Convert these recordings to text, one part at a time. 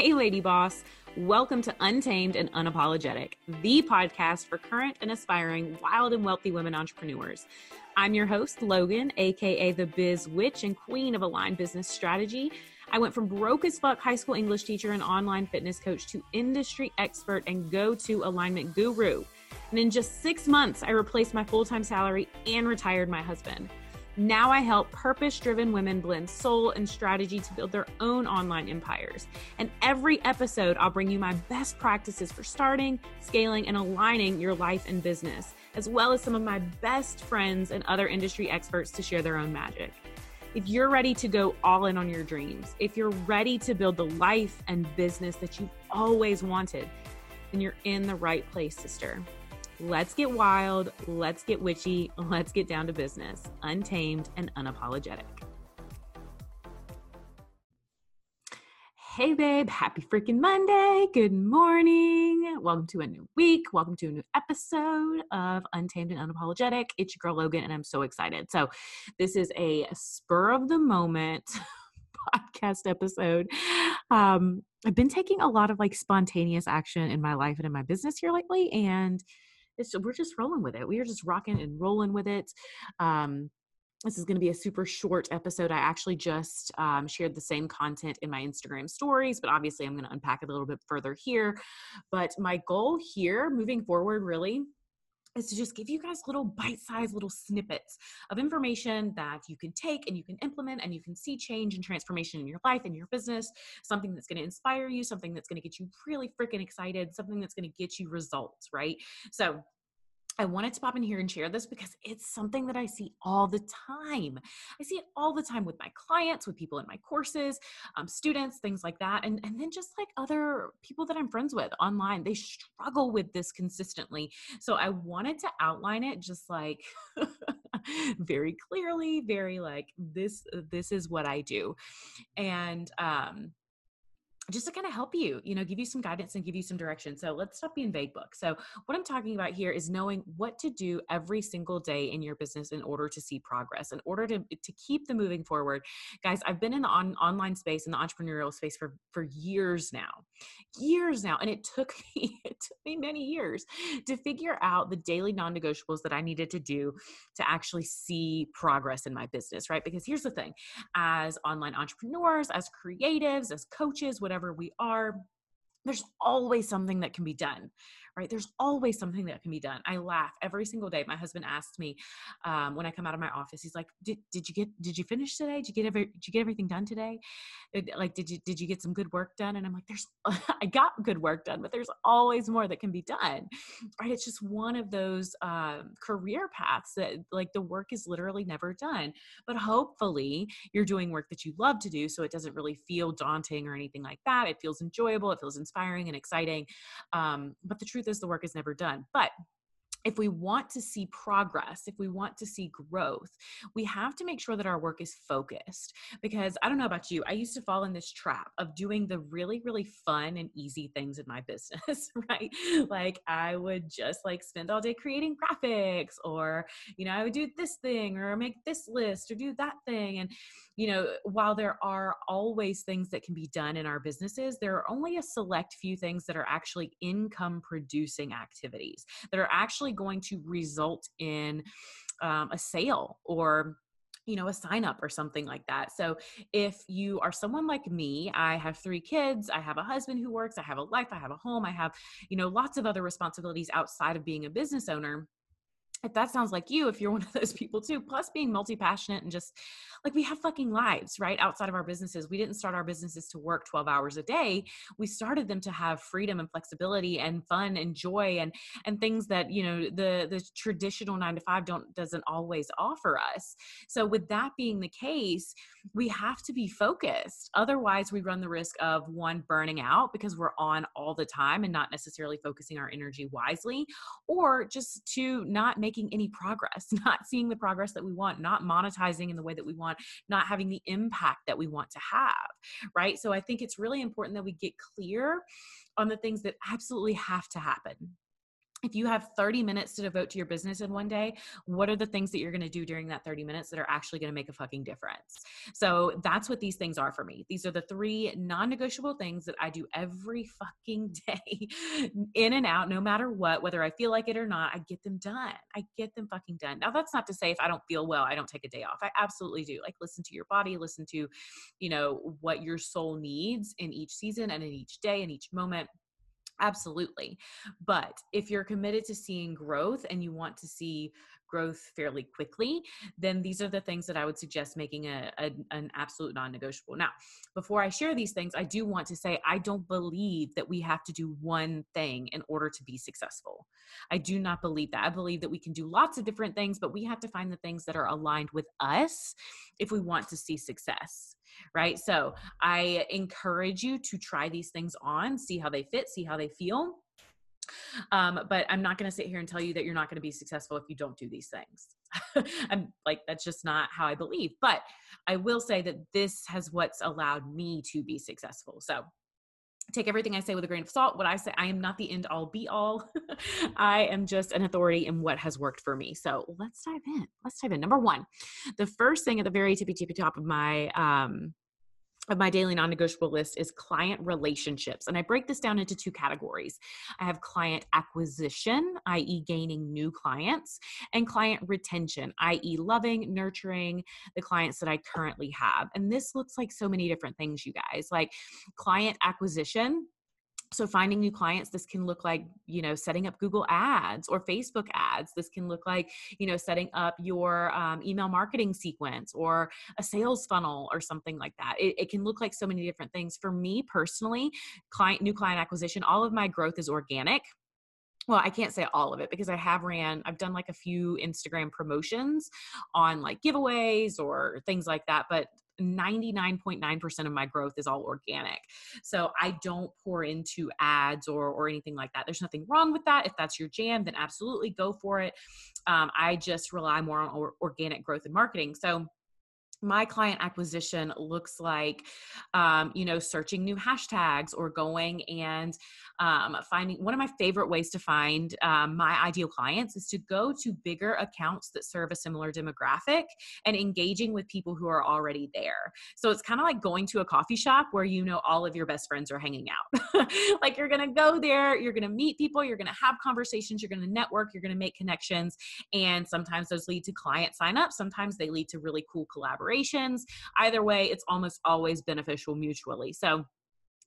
Hey, Lady Boss. Welcome to Untamed and Unapologetic, the podcast for current and aspiring wild and wealthy women entrepreneurs. I'm your host, Logan, aka the Biz Witch and Queen of Aligned Business Strategy. I went from broke as fuck high school English teacher and online fitness coach to industry expert and go to alignment guru. And in just six months, I replaced my full time salary and retired my husband. Now I help purpose driven women blend soul and strategy to build their own online empires. And every episode, I'll bring you my best practices for starting, scaling, and aligning your life and business, as well as some of my best friends and other industry experts to share their own magic. If you're ready to go all in on your dreams, if you're ready to build the life and business that you've always wanted, then you're in the right place, sister. Let's get wild, let's get witchy, let's get down to business, untamed and unapologetic. Hey, babe, happy freaking Monday. Good morning. Welcome to a new week. Welcome to a new episode of Untamed and Unapologetic. It's your girl Logan, and I'm so excited. So, this is a spur of the moment podcast episode. Um, I've been taking a lot of like spontaneous action in my life and in my business here lately, and it's we're just rolling with it. We are just rocking and rolling with it. Um, this is going to be a super short episode. I actually just um, shared the same content in my Instagram stories, but obviously I'm going to unpack it a little bit further here. But my goal here moving forward really is to just give you guys little bite-sized little snippets of information that you can take and you can implement and you can see change and transformation in your life and your business something that's going to inspire you something that's going to get you really freaking excited something that's going to get you results right? So I wanted to pop in here and share this because it's something that I see all the time. I see it all the time with my clients, with people in my courses, um, students, things like that. And, and then just like other people that I'm friends with online, they struggle with this consistently. So I wanted to outline it just like very clearly, very like this, this is what I do. And, um, just to kind of help you, you know, give you some guidance and give you some direction. So let's stop being vague book. So what I'm talking about here is knowing what to do every single day in your business in order to see progress, in order to, to keep the moving forward. Guys, I've been in the on, online space in the entrepreneurial space for, for years now, years now. And it took me, it took me many years to figure out the daily non-negotiables that I needed to do to actually see progress in my business, right? Because here's the thing, as online entrepreneurs, as creatives, as coaches, whatever we are, there's always something that can be done right? There's always something that can be done. I laugh every single day. My husband asks me um, when I come out of my office, he's like, did, did you get, did you finish today? Did you get every, did you get everything done today? Like, did you, did you get some good work done? And I'm like, there's, I got good work done, but there's always more that can be done, right? It's just one of those um, career paths that like the work is literally never done. But hopefully you're doing work that you love to do. So it doesn't really feel daunting or anything like that. It feels enjoyable. It feels inspiring and exciting. Um, but the truth truth is the work is never done. But if we want to see progress, if we want to see growth, we have to make sure that our work is focused. Because I don't know about you, I used to fall in this trap of doing the really, really fun and easy things in my business, right? Like I would just like spend all day creating graphics, or, you know, I would do this thing or make this list or do that thing. And, you know, while there are always things that can be done in our businesses, there are only a select few things that are actually income producing activities that are actually going to result in um, a sale or you know, a sign up or something like that. So, if you are someone like me, I have three kids, I have a husband who works, I have a life, I have a home, I have, you know, lots of other responsibilities outside of being a business owner if that sounds like you, if you're one of those people too, plus being multi passionate and just like we have fucking lives, right? Outside of our businesses. We didn't start our businesses to work 12 hours a day. We started them to have freedom and flexibility and fun and joy and and things that, you know, the the traditional 9 to 5 don't doesn't always offer us. So with that being the case, we have to be focused. Otherwise, we run the risk of one burning out because we're on all the time and not necessarily focusing our energy wisely or just to not make making any progress, not seeing the progress that we want, not monetizing in the way that we want, not having the impact that we want to have, right? So I think it's really important that we get clear on the things that absolutely have to happen if you have 30 minutes to devote to your business in one day, what are the things that you're going to do during that 30 minutes that are actually going to make a fucking difference? So that's what these things are for me. These are the three non negotiable things that I do every fucking day, in and out, no matter what, whether I feel like it or not, I get them done. I get them fucking done. Now, that's not to say if I don't feel well, I don't take a day off. I absolutely do. Like, listen to your body, listen to, you know, what your soul needs in each season and in each day and each moment Absolutely. But if you're committed to seeing growth and you want to see growth fairly quickly, then these are the things that I would suggest making a, a an absolute non negotiable. Now, before I share these things, I do want to say I don't believe that we have to do one thing in order to be successful. I do not believe that. I believe that we can do lots of different things, but we have to find the things that are aligned with us if we want to see success right? So I encourage you to try these things on, see how they fit, see how they feel. Um, but I'm not going to sit here and tell you that you're not going to be successful if you don't do these things. I'm like, that's just not how I believe. But I will say that this has what's allowed me to be successful. So take everything I say with a grain of salt. What I say, I am not the end all be all. I am just an authority in what has worked for me. So let's dive in. Let's dive in. Number one, the first thing at the very tippy tippy top of my um, of my daily non negotiable list is client relationships. And I break this down into two categories I have client acquisition, i.e., gaining new clients, and client retention, i.e., loving, nurturing the clients that I currently have. And this looks like so many different things, you guys. Like client acquisition so finding new clients this can look like you know setting up google ads or facebook ads. This can look like you know setting up your um, email marketing sequence or a sales funnel or something like that. It, it can look like so many different things. For me personally client new client acquisition all of my growth is organic. Well i can't say all of it because i have ran i've done like a few instagram promotions on like giveaways or things like that but 99.9% of my growth is all organic. So I don't pour into ads or or anything like that. There's nothing wrong with that. If that's your jam, then absolutely go for it. Um, I just rely more on or, organic growth and marketing. So my client acquisition looks like um, you know searching new hashtags or going and um, finding one of my favorite ways to find um, my ideal clients is to go to bigger accounts that serve a similar demographic and engaging with people who are already there. So it's kind of like going to a coffee shop where you know all of your best friends are hanging out. like you're to go there, you're to meet people, you're to have conversations, you're to network, you're to make connections. And sometimes those lead to client sign up, sometimes they lead to really cool collaborations. Either way, it's almost always beneficial mutually. So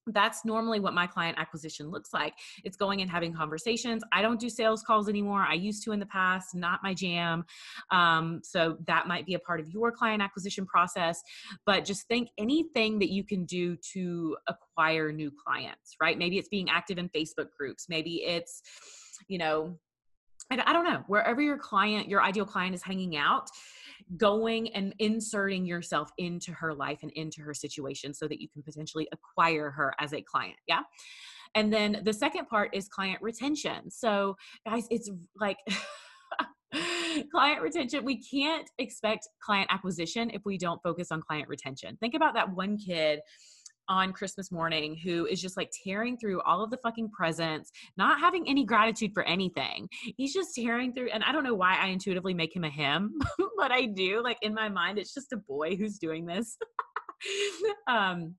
that's normally what my client acquisition looks like. It's going and having conversations. I don't do sales calls anymore. I used to in the past, not my jam. Um, so that might be a part of your client acquisition process. But just think anything that you can do to acquire new clients, right? Maybe it's being active in Facebook groups. Maybe it's, you know, I don't know, wherever your client, your ideal client is hanging out going and inserting yourself into her life and into her situation so that you can potentially acquire her as a client. Yeah. And then the second part is client retention. So, guys, it's like, client retention we can't expect client acquisition if we don't focus on client retention think about that one kid on Christmas morning who is just like tearing through all of the fucking presents, not having any gratitude for anything. He's just tearing through, and I don't know why I intuitively make him a him, but I do. Like in my mind, it's just a boy who's doing this. um,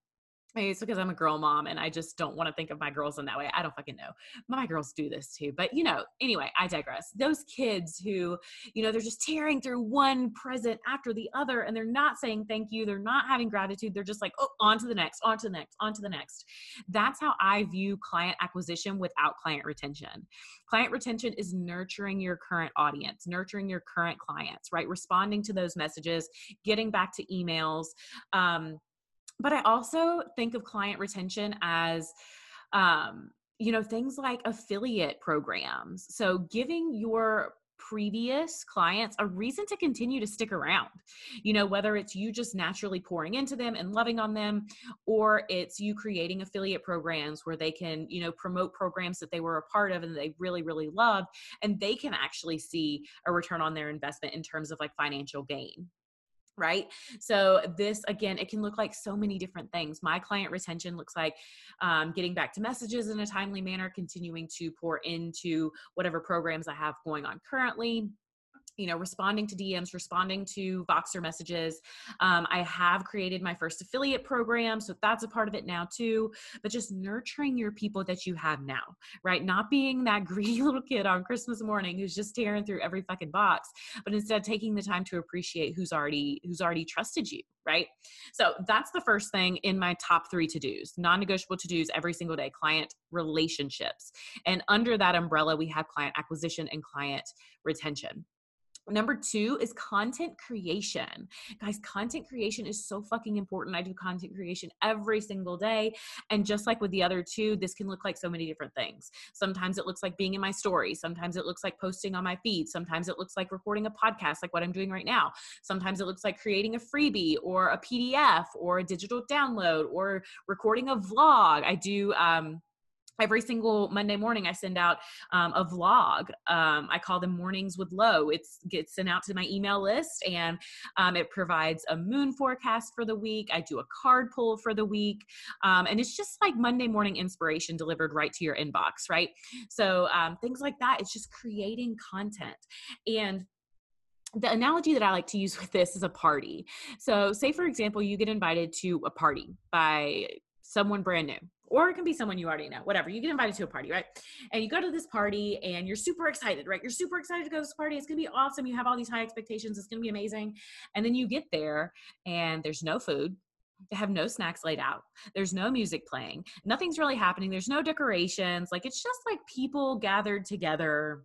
Maybe it's because I'm a girl mom and I just don't want to think of my girls in that way. I don't fucking know. My girls do this too. But, you know, anyway, I digress. Those kids who, you know, they're just tearing through one present after the other and they're not saying thank you. They're not having gratitude. They're just like, oh, on to the next, on to the next, on to the next. That's how I view client acquisition without client retention. Client retention is nurturing your current audience, nurturing your current clients, right? Responding to those messages, getting back to emails. Um, but I also think of client retention as, um, you know, things like affiliate programs. So giving your previous clients a reason to continue to stick around. You know, whether it's you just naturally pouring into them and loving on them, or it's you creating affiliate programs where they can, you know, promote programs that they were a part of and they really, really loved, and they can actually see a return on their investment in terms of like financial gain right? So this again it can look like so many different things. My client retention looks like um, getting back to messages in a timely manner continuing to pour into whatever programs i have going on currently you know, responding to DMs, responding to Voxer messages. Um, I have created my first affiliate program, so that's a part of it now too. But just nurturing your people that you have now, right? Not being that greedy little kid on Christmas morning who's just tearing through every fucking box, but instead taking the time to appreciate who's already who's already trusted you, right? So that's the first thing in my top three to dos, non negotiable to dos every single day client relationships. And under that umbrella, we have client acquisition and client retention. Number two is content creation. Guys, content creation is so fucking important. I do content creation every single day. And just like with the other two, this can look like so many different things. Sometimes it looks like being in my story. Sometimes it looks like posting on my feed. Sometimes it looks like recording a podcast, like what I'm doing right now. Sometimes it looks like creating a freebie or a PDF or a digital download or recording a vlog. I do, um, every single monday morning i send out um, a vlog um, i call them mornings with low it's gets sent out to my email list and um, it provides a moon forecast for the week. I do a card pull for the week um, and it's just like monday morning inspiration delivered right to your inbox right? So um, things like that it's just creating content. And the analogy that I like to use with this is a party. So, say for example, you get invited to a party by someone brand new or it can be someone you already know, whatever. You get invited to a party, right? And you go to this party and you're super excited, right? You're super excited to go to this party. It's gonna be awesome. You have all these high expectations. It's gonna be amazing. And then you get there and there's no food. They have no snacks laid out. There's no music playing. Nothing's really happening. There's no decorations. Like it's just like people gathered together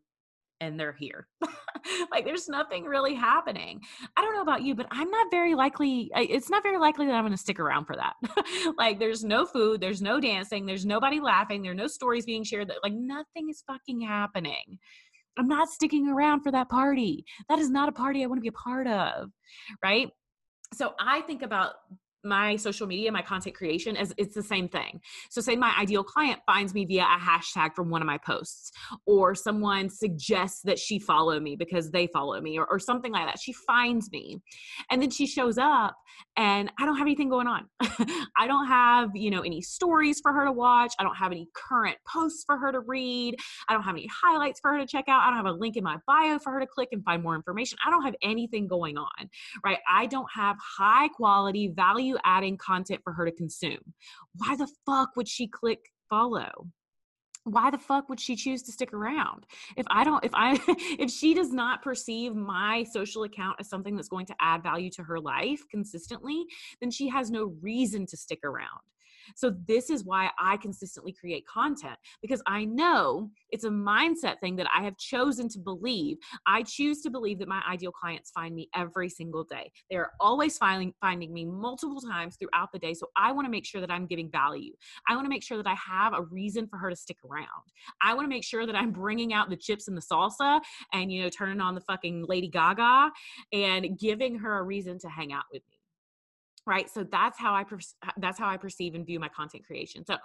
and they're here. like there's nothing really happening. I don't know about you, but I'm not very likely it's not very likely that I'm going to stick around for that. like there's no food, there's no dancing, there's nobody laughing, there's no stories being shared that like nothing is fucking happening. I'm not sticking around for that party. That is not a party I want to be a part of. Right? So I think about my social media, my content creation as it's the same thing. So say my ideal client finds me via a hashtag from one of my posts or someone suggests that she follow me because they follow me or, or something like that. She finds me and then she shows up and I don't have anything going on. I don't have, you know, any stories for her to watch. I don't have any current posts for her to read. I don't have any highlights for her to check out. I don't have a link in my bio for her to click and find more information. I don't have anything going on, right? I don't have high quality value value adding content for her to consume. Why the fuck would she click follow? why the fuck would she choose to stick around if i don't if i if she does not perceive my social account as something that's going to add value to her life consistently then she has no reason to stick around so this is why I consistently create content because I know it's a mindset thing that I have chosen to believe. I choose to believe that my ideal clients find me every single day. They are always finding finding me multiple times throughout the day. So I want to make sure that I'm giving value. I want to make sure that I have a reason for her to stick around. I want to make sure that I'm bringing out the chips and the salsa and you know turning on the fucking Lady Gaga and giving her a reason to hang out with me right? So that's how i that's how i perceive and view my content creation. So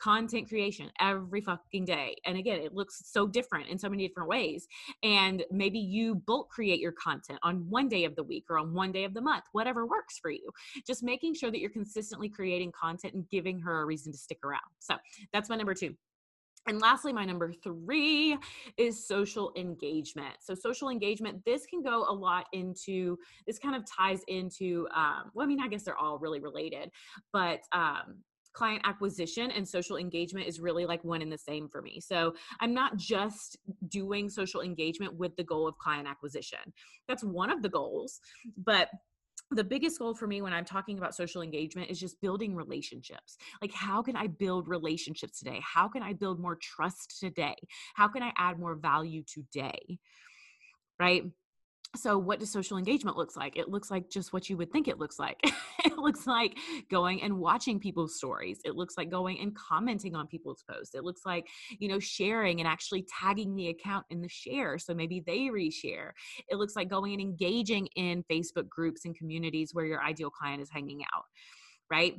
content creation every fucking day and again it looks so different in so many different ways and maybe you bulk create your content on one day of the week or on one day of the month whatever works for you. Just making sure that you're consistently creating content and giving her a reason to stick around. So that's my number two and lastly, my number three is social engagement. So, social engagement, this can go a lot into, this kind of ties into, um, well, I mean, I guess they're all really related, but um, client acquisition and social engagement is really like one and the same for me. So I'm not just doing social engagement with the goal of client acquisition. That's one of the goals, but the biggest goal for me when I'm talking about social engagement is just building relationships. Like, how can I build relationships today? How can I build more trust today? How can I add more value today? Right? So what does social engagement looks like? It looks like just what you would think it looks like. It looks like going and watching people's stories. It looks like going and commenting on people's posts. It looks like you know sharing and actually tagging the account in the share so maybe they reshare. It looks like going and engaging in facebook groups and communities where your ideal client is hanging out right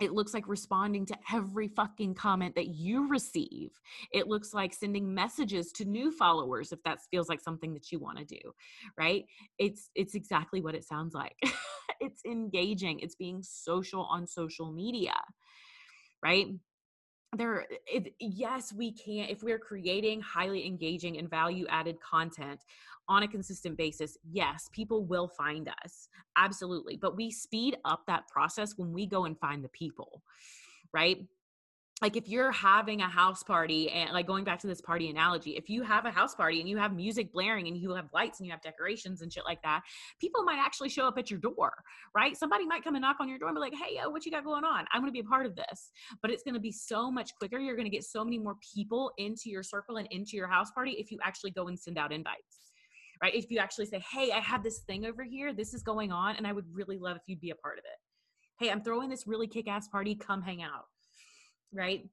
it looks like responding to every fucking comment that you receive. It looks like sending messages to new followers if that feels like something that you want to do, right? It's it's exactly what it sounds like. it's engaging. It's being social on social media. Right? There yes we can if we're creating highly engaging and value added content on a consistent basis, yes, people will find us. Absolutely. But we speed up that process when we go and find the people, right? Like if you're having a house party and like going back to this party analogy if you have a house party and you have music blaring and you have lights and you have decorations and shit like that people might actually show up at your door right? Somebody might come and knock on your door and be like hey yo what you got going on? I'm going to be a part of this. But it's going to be so much quicker. You're going to get so many more people into your circle and into your house party if you actually go and send out invites right? If you actually say, hey, I have this thing over here, this is going on, and I would really love if you'd be a part of it. Hey, I'm throwing this really kick ass party, come hang out, right?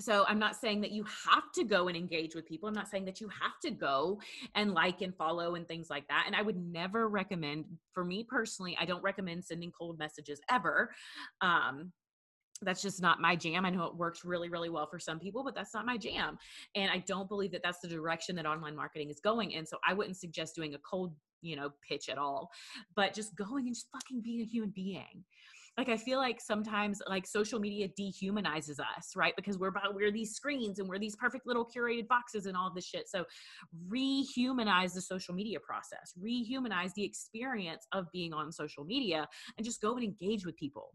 So I'm not saying that you have to go and engage with people. I'm not saying that you have to go and like and follow and things like that. And I would never recommend, for me personally, I don't recommend sending cold messages ever. Um, that's just not my jam. I know it works really, really well for some people, but that's not my jam. And I don't believe that that's the direction that online marketing is going in. So I wouldn't suggest doing a cold, you know, pitch at all, but just going and just fucking being a human being. Like I feel like sometimes like social media dehumanizes us, right? Because we're about we're these screens and we're these perfect little curated boxes and all this shit. So rehumanize the social media process, rehumanize the experience of being on social media and just go and engage with people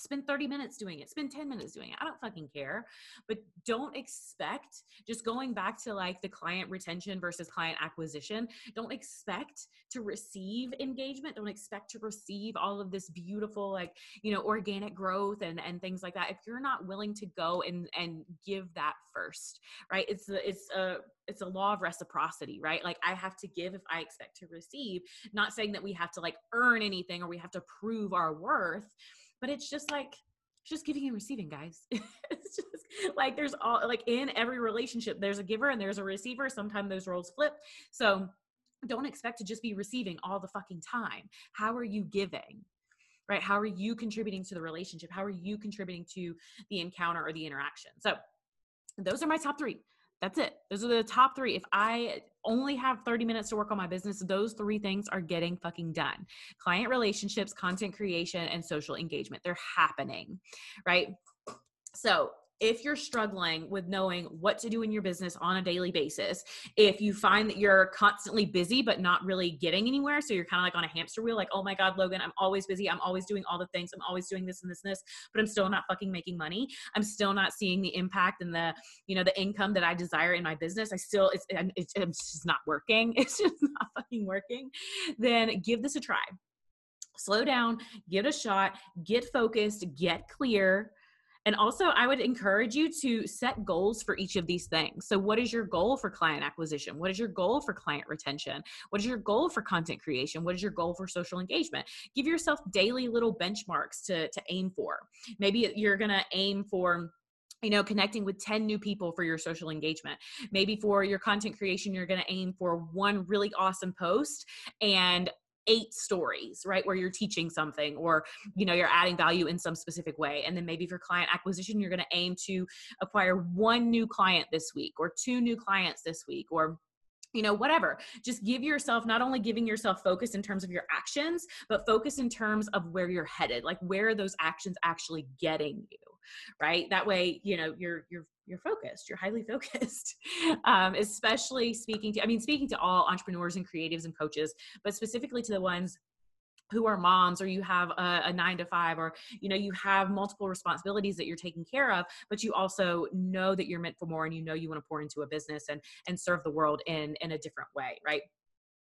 spend 30 minutes doing it spend 10 minutes doing it i don't fucking care. But don't expect just going back to like the client retention versus client acquisition don't expect to receive engagement don't expect to receive all of this beautiful like you know organic growth and and things like that. If you're not willing to go and and give that first right it's a, it's a it's a law of reciprocity right? Like i have to give if i expect to receive. Not saying that we have to like earn anything or we have to prove our worth but it's just like just giving and receiving guys. It's just like there's all like in every relationship there's a giver and there's a receiver. Sometimes those roles flip. So don't expect to just be receiving all the fucking time. How are you giving right? How are you contributing to the relationship? How are you contributing to the encounter or the interaction? So those are my top three that's it. Those are the top three. If I only have 30 minutes to work on my business, those three things are getting fucking done client relationships, content creation, and social engagement. They're happening, right? So if you're struggling with knowing what to do in your business on a daily basis, if you find that you're constantly busy but not really getting anywhere, so you're kind of like on a hamster wheel, like, oh my God, Logan, I'm always busy. I'm always doing all the things. I'm always doing this and this and this, but I'm still not fucking making money. I'm still not seeing the impact and the, you know, the income that I desire in my business. I still, it's, it's, it's just not working. It's just not fucking working. Then give this a try slow down, give it a shot, get focused, get clear, and also, I would encourage you to set goals for each of these things. So, what is your goal for client acquisition? What is your goal for client retention? What is your goal for content creation? What is your goal for social engagement? Give yourself daily little benchmarks to, to aim for. Maybe you're going to aim for you know connecting with 10 new people for your social engagement maybe for your content creation you're going to aim for one really awesome post and eight stories right where you're teaching something or you know you're adding value in some specific way and then maybe for client acquisition you're going to aim to acquire one new client this week or two new clients this week or you know whatever. Just give yourself not only giving yourself focus in terms of your actions but focus in terms of where you're headed like where are those actions actually getting you right? That way you know you're you're you're focused you're highly focused um, especially speaking to i mean speaking to all entrepreneurs and creatives and coaches but specifically to the ones who are moms or you have a, a, nine to five or you know you have multiple responsibilities that you're taking care of but you also know that you're meant for more and you know you want to pour into a business and and serve the world in in a different way right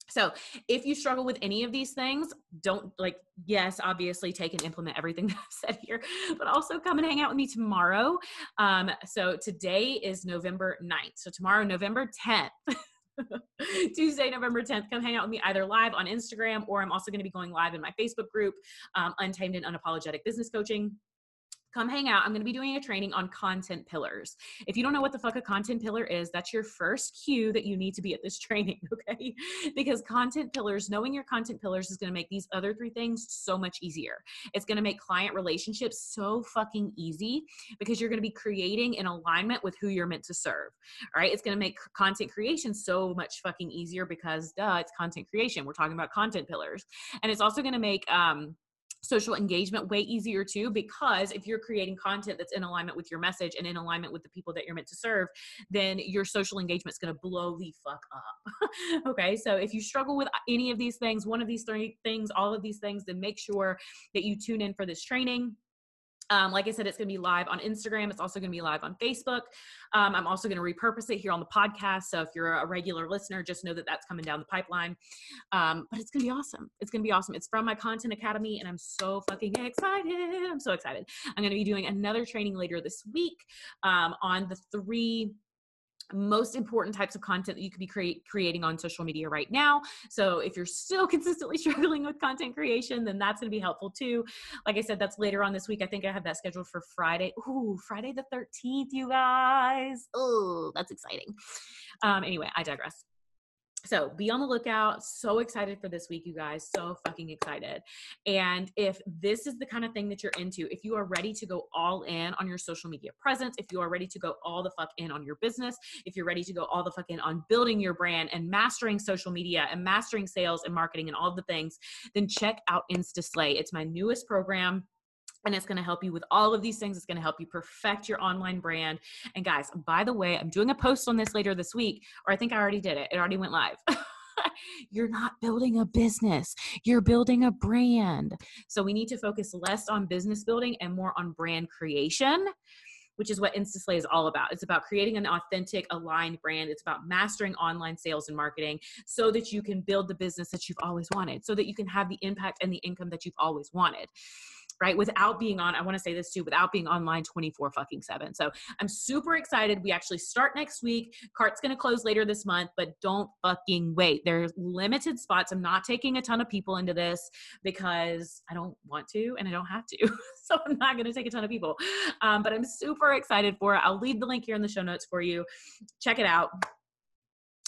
so, if you struggle with any of these things, don't like, yes, obviously take and implement everything that I've said here, but also come and hang out with me tomorrow. Um, so, today is November 9th. So, tomorrow, November 10th. Tuesday, November 10th, come hang out with me either live on Instagram or I'm also going to be going live in my Facebook group, um, Untamed and Unapologetic Business Coaching come hang out. I'm going to be doing a training on content pillars. If you don't know what the fuck a content pillar is, that's your first cue that you need to be at this training, okay? because content pillars, knowing your content pillars is going to make these other three things so much easier. It's going to make client relationships so fucking easy because you're going to be creating in alignment with who you're meant to serve. All right? It's going to make content creation so much fucking easier because duh, it's content creation. We're talking about content pillars. And it's also going to make um social engagement way easier too because if you're creating content that's in alignment with your message and in alignment with the people that you're meant to serve then your social engagement is going to blow the fuck up. Okay so if you struggle with any of these things one of these three things all of these things then make sure that you tune in for this training um, like I said, it's going to be live on Instagram. It's also going to be live on Facebook. Um, I'm also going to repurpose it here on the podcast. So if you're a regular listener, just know that that's coming down the pipeline. Um, but it's going to be awesome. It's going to be awesome. It's from my Content Academy, and I'm so fucking excited. I'm so excited. I'm going to be doing another training later this week um, on the three most important types of content that you could be create, creating on social media right now. So if you're still consistently struggling with content creation, then that's going to be helpful too. Like I said, that's later on this week. I think I have that scheduled for Friday. Ooh, Friday the 13th, you guys. Oh, that's exciting. Um, anyway, I digress. So be on the lookout. So excited for this week, you guys. So fucking excited. And if this is the kind of thing that you're into, if you are ready to go all in on your social media presence, if you are ready to go all the fuck in on your business, if you're ready to go all the fuck in on building your brand and mastering social media and mastering sales and marketing and all the things, then check out InstaSlay. It's my newest program and it's going to help you with all of these things. It's going to help you perfect your online brand. And guys, by the way, I'm doing a post on this later this week, or I think I already did it. It already went live. you're not building a business, you're building a brand. So we need to focus less on business building and more on brand creation. Which is what InstaSlay is all about. It's about creating an authentic, aligned brand. It's about mastering online sales and marketing so that you can build the business that you've always wanted, so that you can have the impact and the income that you've always wanted right? Without being on, I want to say this too, without being online 24 fucking seven. So I'm super excited. We actually start next week. Cart's going to close later this month, but don't fucking wait. There's limited spots. I'm not taking a ton of people into this because I don't want to and I don't have to. so I'm not going to take a ton of people. Um, but I'm super excited for it. I'll leave the link here in the show notes for you. Check it out.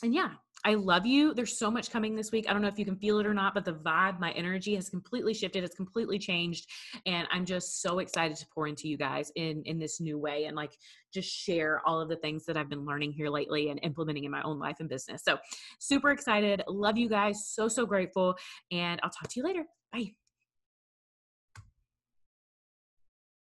And yeah, I love you. There's so much coming this week. I don't know if you can feel it or not, but the vibe, my energy has completely shifted. It's completely changed. And I'm just so excited to pour into you guys in in this new way and like just share all of the things that I've been learning here lately and implementing in my own life and business. So super excited. Love you guys. So, so grateful. And I'll talk to you later. Bye.